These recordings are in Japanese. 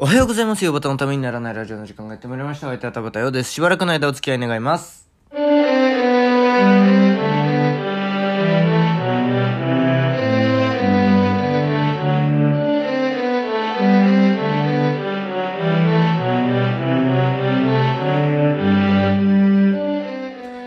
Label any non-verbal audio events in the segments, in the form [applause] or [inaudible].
おはようございます。よばたのためにならないラジオの時間がやってまいりました。お相手は田畑ようです。しばらくの間お付き合い願います。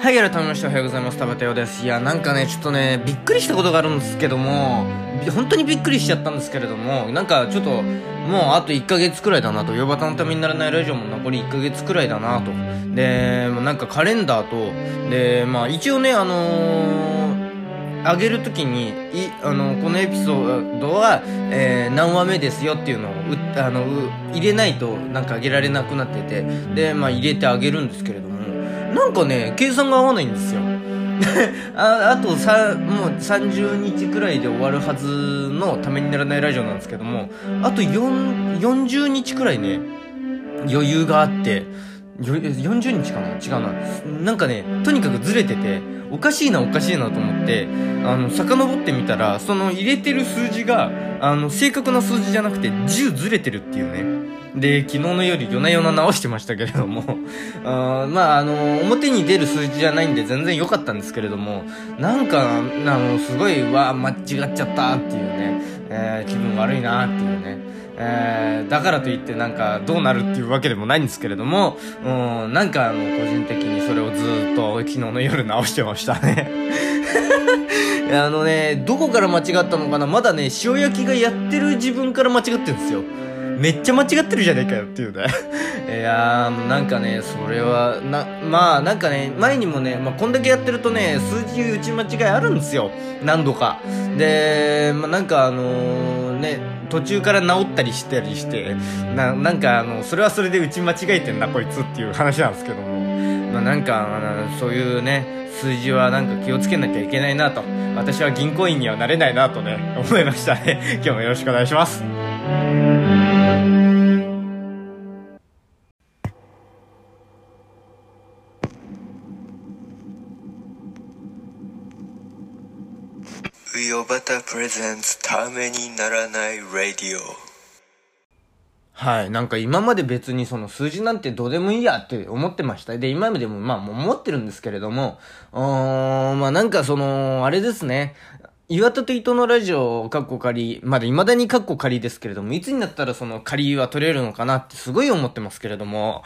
はい、改めましておはようございます。田畑ようです。いや、なんかね、ちょっとね、びっくりしたことがあるんですけども、本当にびっくりしちゃったんですけれども、なんかちょっと、もうあと1ヶ月くらいだなと、ヨバタのためにならないラジオも残り1ヶ月くらいだなと。で、なんかカレンダーと、で、まあ一応ね、あのー上げるときにいあのこのエピソードは、えー何話目ですよっていうのをうあの入れないとなんか上げられなくなっててで、まあ、入れてあげるんですけれどもなんかね計算が合わないんですよ [laughs] ああとさもう30日くらいで終わるはずのためにならないラジオなんですけどもあと4 40日くらいね余裕があって40日かな？違うな。なんかねとにかくずれてておかしいなおかしいなと思ってあの遡ってみたらその入れてる数字があの正確な数字じゃなくて10ずれてるっていうね。で昨日の夜夜な夜な直してましたけれども。[laughs] あまああの表に出る数字じゃないんで全然良かったんですけれども。なんかあのすごいわ間違っちゃったっていうね、えー気分悪いなっていうね。えーだからといってなんかどうなるっていうわけでもないんですけれども、うん、なんかあの個人的にそれをずっと昨日の夜直してましたね。[laughs] あのね、どこから間違ったのかな。まだね、塩焼きがやってる自分から間違ってるんですよ。めっちゃ間違ってるじゃねえかよっていうね。[laughs] いやー、なんかね、それは、な、まあなんかね、前にもね、まあこんだけやってるとね、数字打ち間違いあるんですよ。何度か。で、まあなんかあのーね、途中から治ったりしたりして、な、なんかあの、それはそれで打ち間違えてんな、こいつっていう話なんですけども。まあなんか、あのそういうね、数字はなんか気をつけなきゃいけないなと。私は銀行員にはなれないなとね、思いましたね。[laughs] 今日もよろしくお願いします。We o b a t a presents ためにならない radio はい。なんか今まで別にその数字なんてどうでもいいやって思ってました。で、今までもまあ思ってるんですけれども、うん、まあなんかその、あれですね。岩田と伊藤のラジオを、カッコ仮、まだ未だにカッコ仮ですけれども、いつになったらその仮は取れるのかなってすごい思ってますけれども、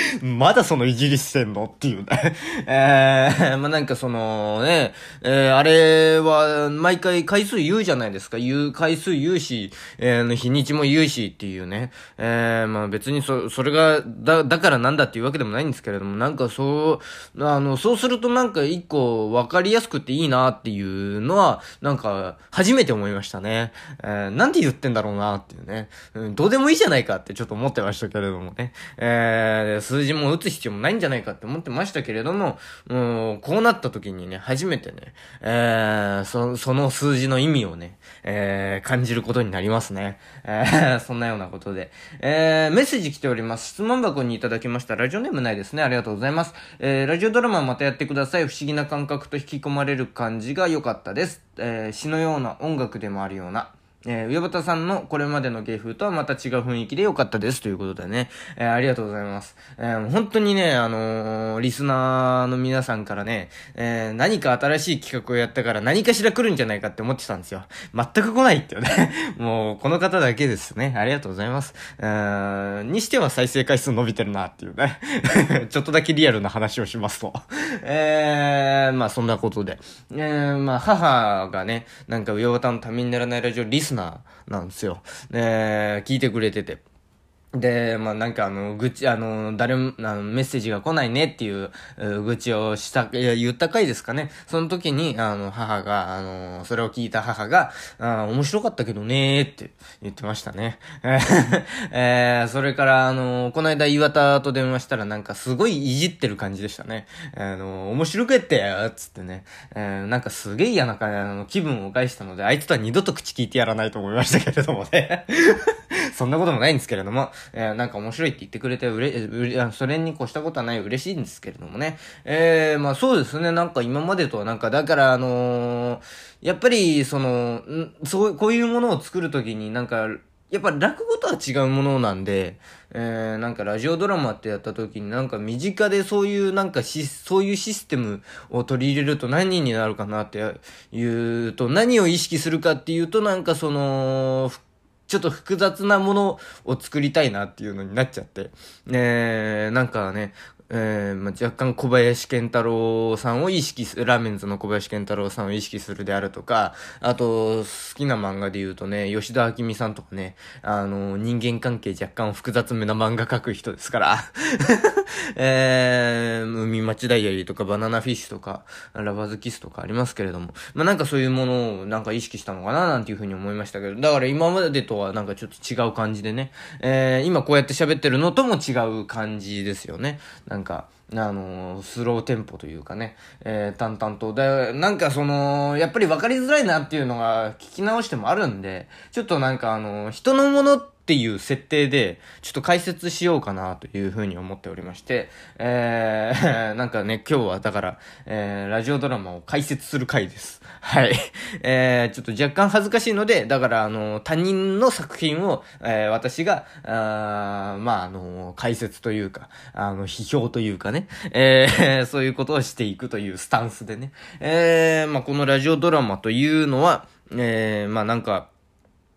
[laughs] まだそのいじりしてんのっていうね。[laughs] えー、まあ、なんかそのね、えー、あれは、毎回回数言うじゃないですか。言う、回数言うし、えー、日にちも言うしっていうね。えー、まあ別にそ、それが、だ、だからなんだっていうわけでもないんですけれども、なんかそう、あの、そうするとなんか一個分かりやすくていいなっていうのは、なんか、初めて思いましたね。えー、なんて言ってんだろうなっていうね。うん、どうでもいいじゃないかってちょっと思ってましたけれどもね。えー、数字も打つ必要もないんじゃないかって思ってましたけれども、もう、こうなった時にね、初めてね、えー、そ、その数字の意味をね、えー、感じることになりますね。えー、[laughs] そんなようなことで。えー、メッセージ来ております。質問箱にいただきました。ラジオネームないですね。ありがとうございます。えー、ラジオドラマまたやってください。不思議な感覚と引き込まれる感じが良かったです。えー、詩のような音楽でもあるような。えー、上端さんのこれまでの芸風とはまた違う雰囲気で良かったですということでね、えー、ありがとうございます。えー、本当にね、あのーリスナーの皆さんからね、えー、何か新しい企画をやったから何かしら来るんじゃないかって思ってたんですよ。全く来ないっていうね。[laughs] もう、この方だけですね。ありがとうございます。えー、にしては再生回数伸びてるなっていうね。[laughs] ちょっとだけリアルな話をしますと。[laughs] えー、まあそんなことで。えー、まあ母がね、なんか上端のためにならないラジオリスナーなんですよ。ね、聞いてくれてて。で、まあなんかあの、愚痴、あの、誰も、あの、メッセージが来ないねっていう、愚痴をした、いや、言った回ですかね。その時に、あの、母が、あの、それを聞いた母が、あ面白かったけどねって言ってましたね。[laughs] えー、それから、あの、この間岩田と電話したらなんかすごいいじってる感じでしたね。あの、面白くってつってね。えー、なんかすげえ嫌な感じ、あの、気分を害したので、あいつとは二度と口聞いてやらないと思いましたけれどもね。そんなこともないんですけれども、えーなんか面白いって言ってくれてうれ、うれ、それに越したことはない嬉しいんですけれどもね。えー、まあそうですね、なんか今までとはなんか、だからあのーやっぱり、その、そう、こういうものを作るときになんか、やっぱ落語とは違うものなんで、えー、なんかラジオドラマってやった時になんか身近でそういうなんかし、そういうシステムを取り入れると何になるかなっていうと、何を意識するかっていうとなんかその、ちょっと複雑なものを作りたいなっていうのになっちゃって。ねなんかね、えー、まあ、若干小林健太郎さんを意識する、ラーメンズの小林健太郎さんを意識するであるとか、あと、好きな漫画で言うとね、吉田明美さんとかね、あの、人間関係若干複雑めな漫画描く人ですから。[laughs] えー、海町ダイアリーとかバナナフィッシュとか、ラバーズキスとかありますけれども、まあ、なんかそういうものをなんか意識したのかななんていうふうに思いましたけど、だから今までとはなんかちょっと違う感じでね、えー、今こうやって喋ってるのとも違う感じですよね。なんか、あのー、スローテンポというかね、えー、淡々と。で、なんかその、やっぱり分かりづらいなっていうのが聞き直してもあるんで、ちょっとなんかあのー、人のものってっていう設定で、ちょっと解説しようかなというふうに思っておりまして、えー、[laughs] なんかね、今日はだから、えー、ラジオドラマを解説する回です。はい。えー、ちょっと若干恥ずかしいので、だからあの、他人の作品を、えー、私が、あまああの、解説というか、あの、批評というかね、えー、[laughs] そういうことをしていくというスタンスでね、えー、まあこのラジオドラマというのは、えー、まあなんか、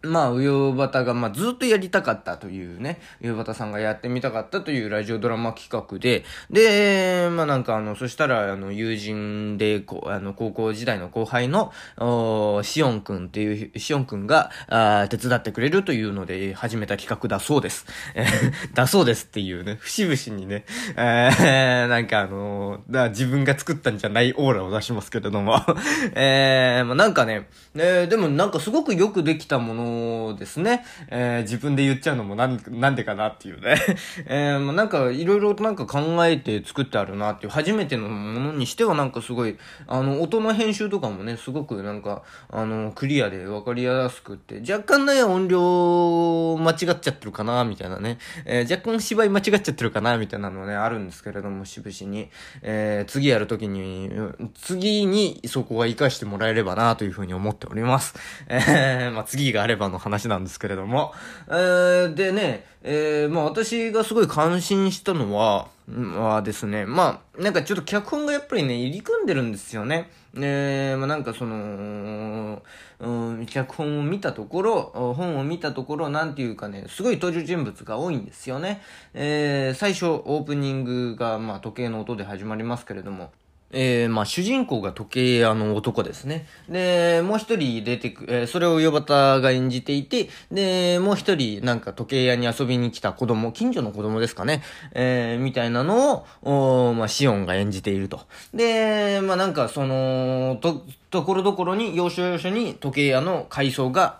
まあ、うよばたが、まあ、ずっとやりたかったというね、うよばたさんがやってみたかったというラジオドラマ企画で、で、まあなんかあの、そしたら、あの、友人で、こあの、高校時代の後輩の、おしおんくんっていう、しおんくんが、あ手伝ってくれるというので、始めた企画だそうです。[laughs] だそうですっていうね、節々にね、えー、なんかあのだ自分が作ったんじゃないオーラを出しますけれども、[laughs] えー、まあなんかね、えー、でもなんかすごくよくできたものですね、えー、自分で言っちゃうのもなん、なんでかなっていうね。[laughs] えー、なんか、いろいろとなんか考えて作ってあるなっていう、初めてのものにしてはなんかすごい、あの、音の編集とかもね、すごくなんか、あの、クリアでわかりやすくって、若干ね、音量間違っちゃってるかな、みたいなね。えー、若干芝居間違っちゃってるかな、みたいなのね、あるんですけれども、しぶしに。えー、次やるときに、次にそこは活かしてもらえればな、というふうに思っております。えー、まあ、次があればばの話なんですけれども、えー、でね、えー、まあ私がすごい感心したのは、はですね、まあ、なんかちょっと脚本がやっぱりね、入り組んでるんですよね。えー、まあなんかその、うん、脚本を見たところ、本を見たところ、なんていうかね、すごい登場人物が多いんですよね。えー、最初、オープニングが、まあ時計の音で始まりますけれども、えー、まあ、主人公が時計屋の男ですね。で、もう一人出てく、えー、それをヨバタが演じていて、で、もう一人、なんか時計屋に遊びに来た子供、近所の子供ですかね、えー、みたいなのを、おまあ、シオンが演じていると。で、まあ、なんか、その、と、ところどころに、要所要所に時計屋の階層が、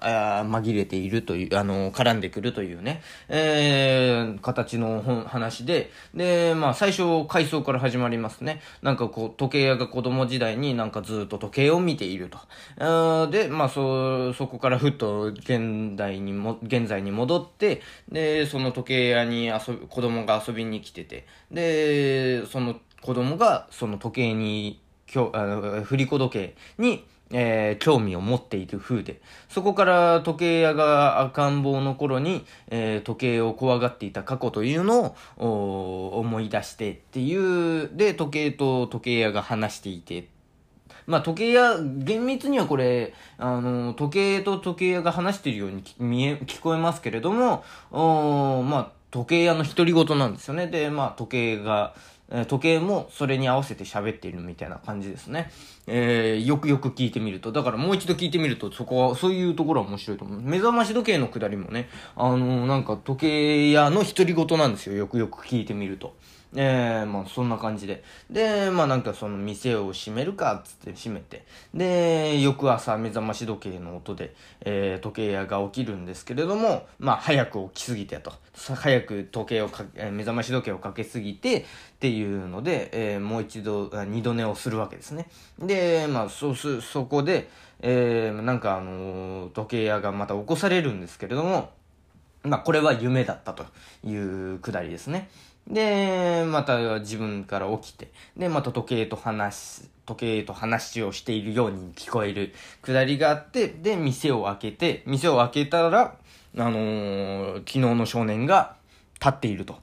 紛れているという、あの、絡んでくるというね、えー、形の話で、で、まあ、最初、階層から始まりますね。なんかこう、時計屋が子供時代になんかずっと時計を見ていると。で、まあ、そ、そこからふっと現代にも、現在に戻って、で、その時計屋に遊び、子供が遊びに来てて、で、その子供がその時計に振り子時計に、えー、興味を持っている風で、そこから時計屋が赤ん坊の頃に、えー、時計を怖がっていた過去というのを思い出してっていう、で、時計と時計屋が話していて、まあ、時計屋、厳密にはこれ、あの、時計と時計屋が話しているように見え、聞こえますけれども、おまあ、時計屋の独り言なんですよね。で、まあ、時計が、え時計もそれに合わせて喋っているみたいな感じですね。えー、よくよく聞いてみると。だからもう一度聞いてみると、そこは、そういうところは面白いと思う。目覚まし時計のくだりもね、あのー、なんか時計屋の独り言なんですよ。よくよく聞いてみると。えー、まあそんな感じで。で、まあなんかその店を閉めるかっつって閉めて。で、翌朝目覚まし時計の音で、えー、時計屋が起きるんですけれども、まあ早く起きすぎてと。早く時計をか、えー、目覚まし時計をかけすぎてっていうので、えー、もう一度、二度寝をするわけですね。で、まあそうす、そこで、えー、なんかあの、時計屋がまた起こされるんですけれども、まあ、これは夢だったというくだりですね。で、また自分から起きて、で、また時計と話す、時計と話をしているように聞こえるくだりがあって、で、店を開けて、店を開けたら、あのー、昨日の少年が立っていると。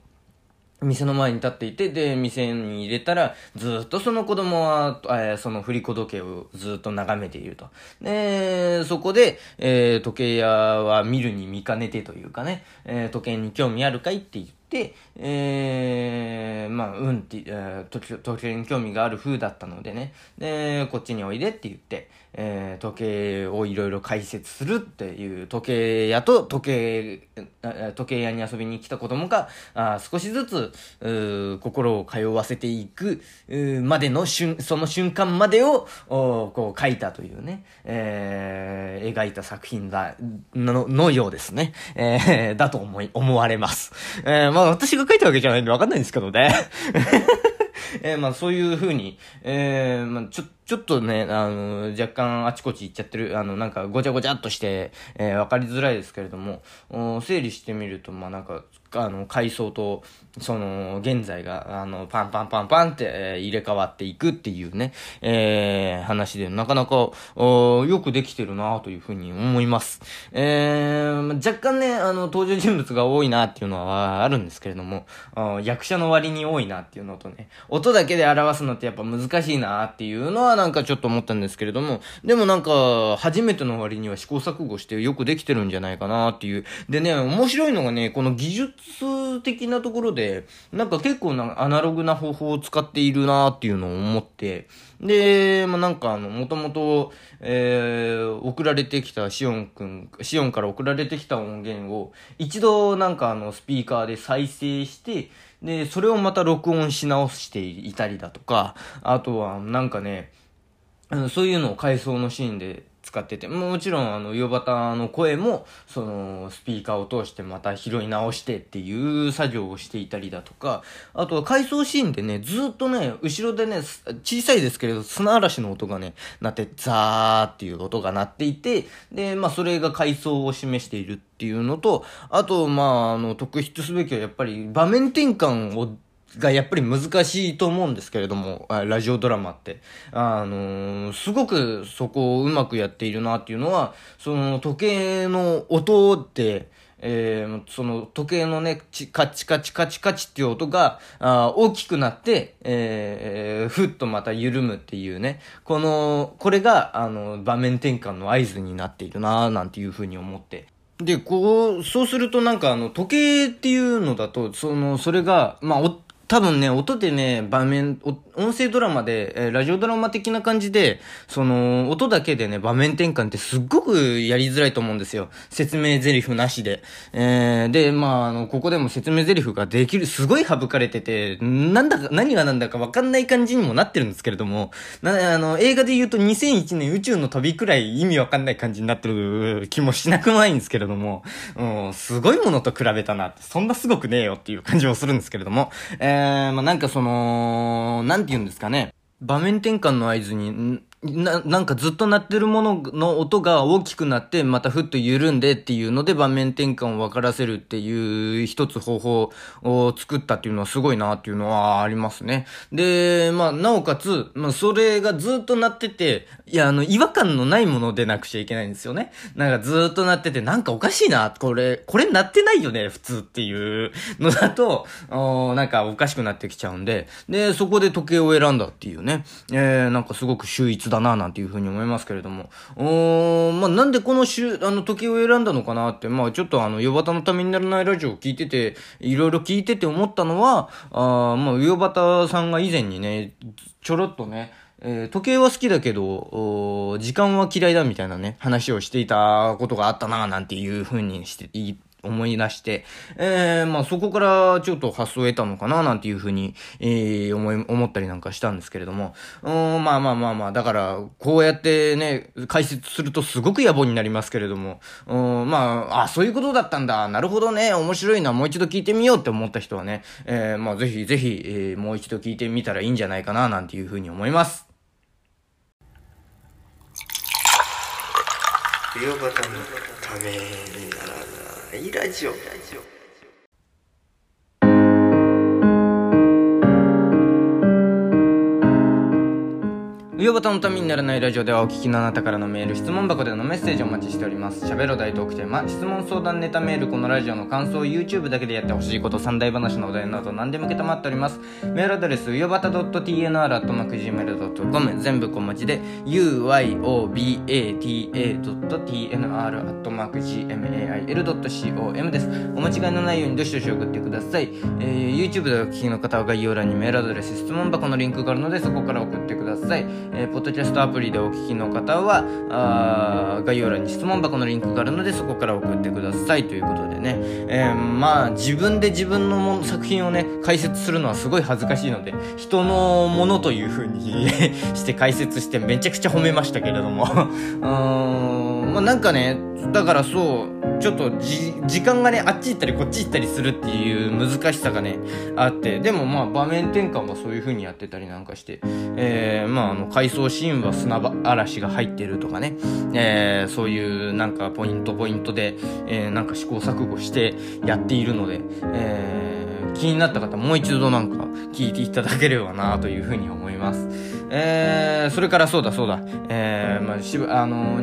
店の前に立っていて、で、店に入れたら、ずっとその子供は、えー、その振り子時計をずっと眺めていると。で、そこで、えー、時計屋は見るに見かねてというかね、えー、時計に興味あるかいって言って、えー、まあ、うんって、えー、時計に興味がある風だったのでね、で、こっちにおいでって言って、えー、時計をいろいろ解説するっていう時計屋と時計、時計屋に遊びに来た子供が、あ少しずつ、心を通わせていく、までの瞬、その瞬間までを、こう書いたというね、えー、描いた作品だ、の、のようですね。えー、だと思い、思われます。えー、まあ私が書いたわけじゃないんでわかんないんですけどね。[laughs] えー、まあそういう風に、えー、まあちょ、ちょっとね、あの、若干あちこち行っちゃってる、あの、なんかごちゃごちゃっとして、えー、わかりづらいですけれども、整理してみると、まあなんか、あの、階層と、その、現在が、あの、パンパンパンパンって、えー、入れ替わっていくっていうね、えー、話で、なかなか、よくできてるなというふうに思います。えー、若干ね、あの、登場人物が多いなっていうのはあるんですけれども、役者の割に多いなっていうのとね、音だけで表すのってやっぱ難しいなっていうのはなんかちょっと思ったんですけれども、でもなんか、初めての割には試行錯誤してよくできてるんじゃないかなっていう。でね、面白いのがね、この技術的なところで、なんか結構なアナログな方法を使っているなっていうのを思って、で、まあ、なんかあの、もともと、えー、送られてきたシオンくん、シオンから送られてきた音源を、一度なんかあの、スピーカーで再生して、で、それをまた録音し直していたりだとか、あとはなんかね、そういうのを回想のシーンで使ってて、もちろんあの、ヨバタの声も、その、スピーカーを通してまた拾い直してっていう作業をしていたりだとか、あとは回想シーンでね、ずっとね、後ろでね、小さいですけれど、砂嵐の音がね、なって、ザーっていう音が鳴っていて、で、まあ、それが回想を示しているっていうのと、あと、まあ、あの、特筆すべきはやっぱり場面転換をがやっぱり難しいと思うんですけれども、ラジオドラマって。あのー、すごくそこをうまくやっているなっていうのは、その時計の音って、えー、その時計のね、カチカチカチカチっていう音が、あ大きくなって、えー、ふっとまた緩むっていうね、この、これが、あの、場面転換の合図になっているなぁ、なんていうふうに思って。で、こう、そうするとなんかあの、時計っていうのだと、その、それが、まあ、多分ね、音でね、場面、音声ドラマで、えー、ラジオドラマ的な感じで、その、音だけでね、場面転換ってすっごくやりづらいと思うんですよ。説明台詞なしで。えー、で、まあ、あの、ここでも説明台詞ができる、すごい省かれてて、なんだか、何がなんだかわかんない感じにもなってるんですけれども、な、あの、映画で言うと2001年宇宙の旅くらい意味わかんない感じになってる気もしなくもないんですけれども、うん、すごいものと比べたな、そんなすごくねえよっていう感じもするんですけれども、えーえー、まあ、なんかその、なんて言うんですかね。場面転換の合図に、な、なんかずっと鳴ってるものの音が大きくなって、またふっと緩んでっていうので場面転換を分からせるっていう一つ方法を作ったっていうのはすごいなっていうのはありますね。で、まあ、なおかつ、まあ、それがずっと鳴ってて、いや、あの、違和感のないものでなくちゃいけないんですよね。なんかずっと鳴ってて、なんかおかしいな、これ、これ鳴ってないよね、普通っていうのだと、おなんかおかしくなってきちゃうんで、で、そこで時計を選んだっていうね、えー、なんかすごく秀逸だだな、なんていうふうに思いますけれども。おまあ、なんでこの週、あの、時を選んだのかなって、まあ、ちょっとあの、ヨバタのためにならないラジオを聞いてて、いろいろ聞いてて思ったのは、あまあ、ヨバタさんが以前にね、ちょろっとね、えー、時計は好きだけど、時間は嫌いだみたいなね、話をしていたことがあったな、なんていうふうにして、思い出して、えー、まあそこからちょっと発想を得たのかななんていうふうに、えー、思い、思ったりなんかしたんですけれども、うん、まあまあまあまあ、だから、こうやってね、解説するとすごく野暮になりますけれども、うん、まあ、あ、そういうことだったんだ、なるほどね、面白いな、もう一度聞いてみようって思った人はね、えー、まあぜひぜひ、えー、もう一度聞いてみたらいいんじゃないかな、なんていうふうに思います。冬バタのためにならない。いラジオ。うよぼたのためにならないラジオではお聞きのあなたからのメール、質問箱でのメッセージをお待ちしております。喋ろ大トークテーマ、質問相談ネタメール、このラジオの感想、YouTube だけでやってほしいこと、三大話のお題など何でも受けたまっております。メールアドレス、うよばた .tnr.gmail.com 全部小文字で、uyobata.tnr.gmail.com です。お間違いのないようにどしどし送ってください。えー、YouTube でお聞きの方は概要欄にメールアドレス、質問箱のリンクがあるので、そこから送ってください。えー、ポッドキャストアプリでお聞きの方は、あ概要欄に質問箱のリンクがあるので、そこから送ってください。ということでね、えーまあ、自分で自分のも作品をね、解説するのはすごい恥ずかしいので、人のものという風に [laughs] して解説してめちゃくちゃ褒めましたけれども。[laughs] うーん、まあなんかね、だからそう、ちょっとじ、時間がね、あっち行ったりこっち行ったりするっていう難しさがね、あって、でもまあ場面転換はそういう風にやってたりなんかして、えー、まああの、回想シーンは砂場嵐が入ってるとかね、えー、そういうなんかポイントポイントで、えー、なんか試行錯誤してやっているので、えー、気になった方もう一度なんか聞いていただければなという風に思います。えー、それからそうだそうだ、えー、まあしば、あの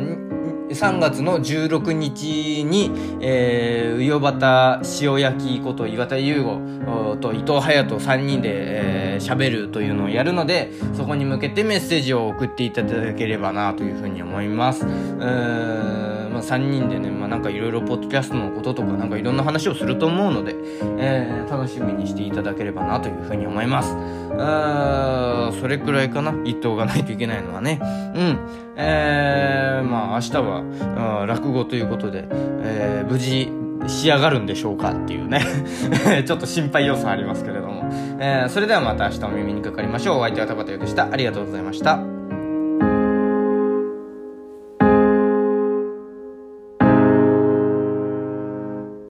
3月の16日に、えー、うよばた塩焼きこと岩田優吾と伊藤隼人3人で喋、えー、喋るというのをやるので、そこに向けてメッセージを送っていただければなというふうに思います。うー、まあ、3人でね、まあ、なんかいろいろポッドキャストのこととかなんかいろんな話をすると思うので、えー、楽しみにしていただければなというふうに思います。あーそれくらいかな言っておかないといけないのはね。うん。えー、まあ明日は、落語ということで、えー無事仕上がるんでしょうかっていうね。[laughs] ちょっと心配要素ありますけれども。えーそれではまた明日お耳にかかりましょう。お相手は田畑優でした。ありがとうございました。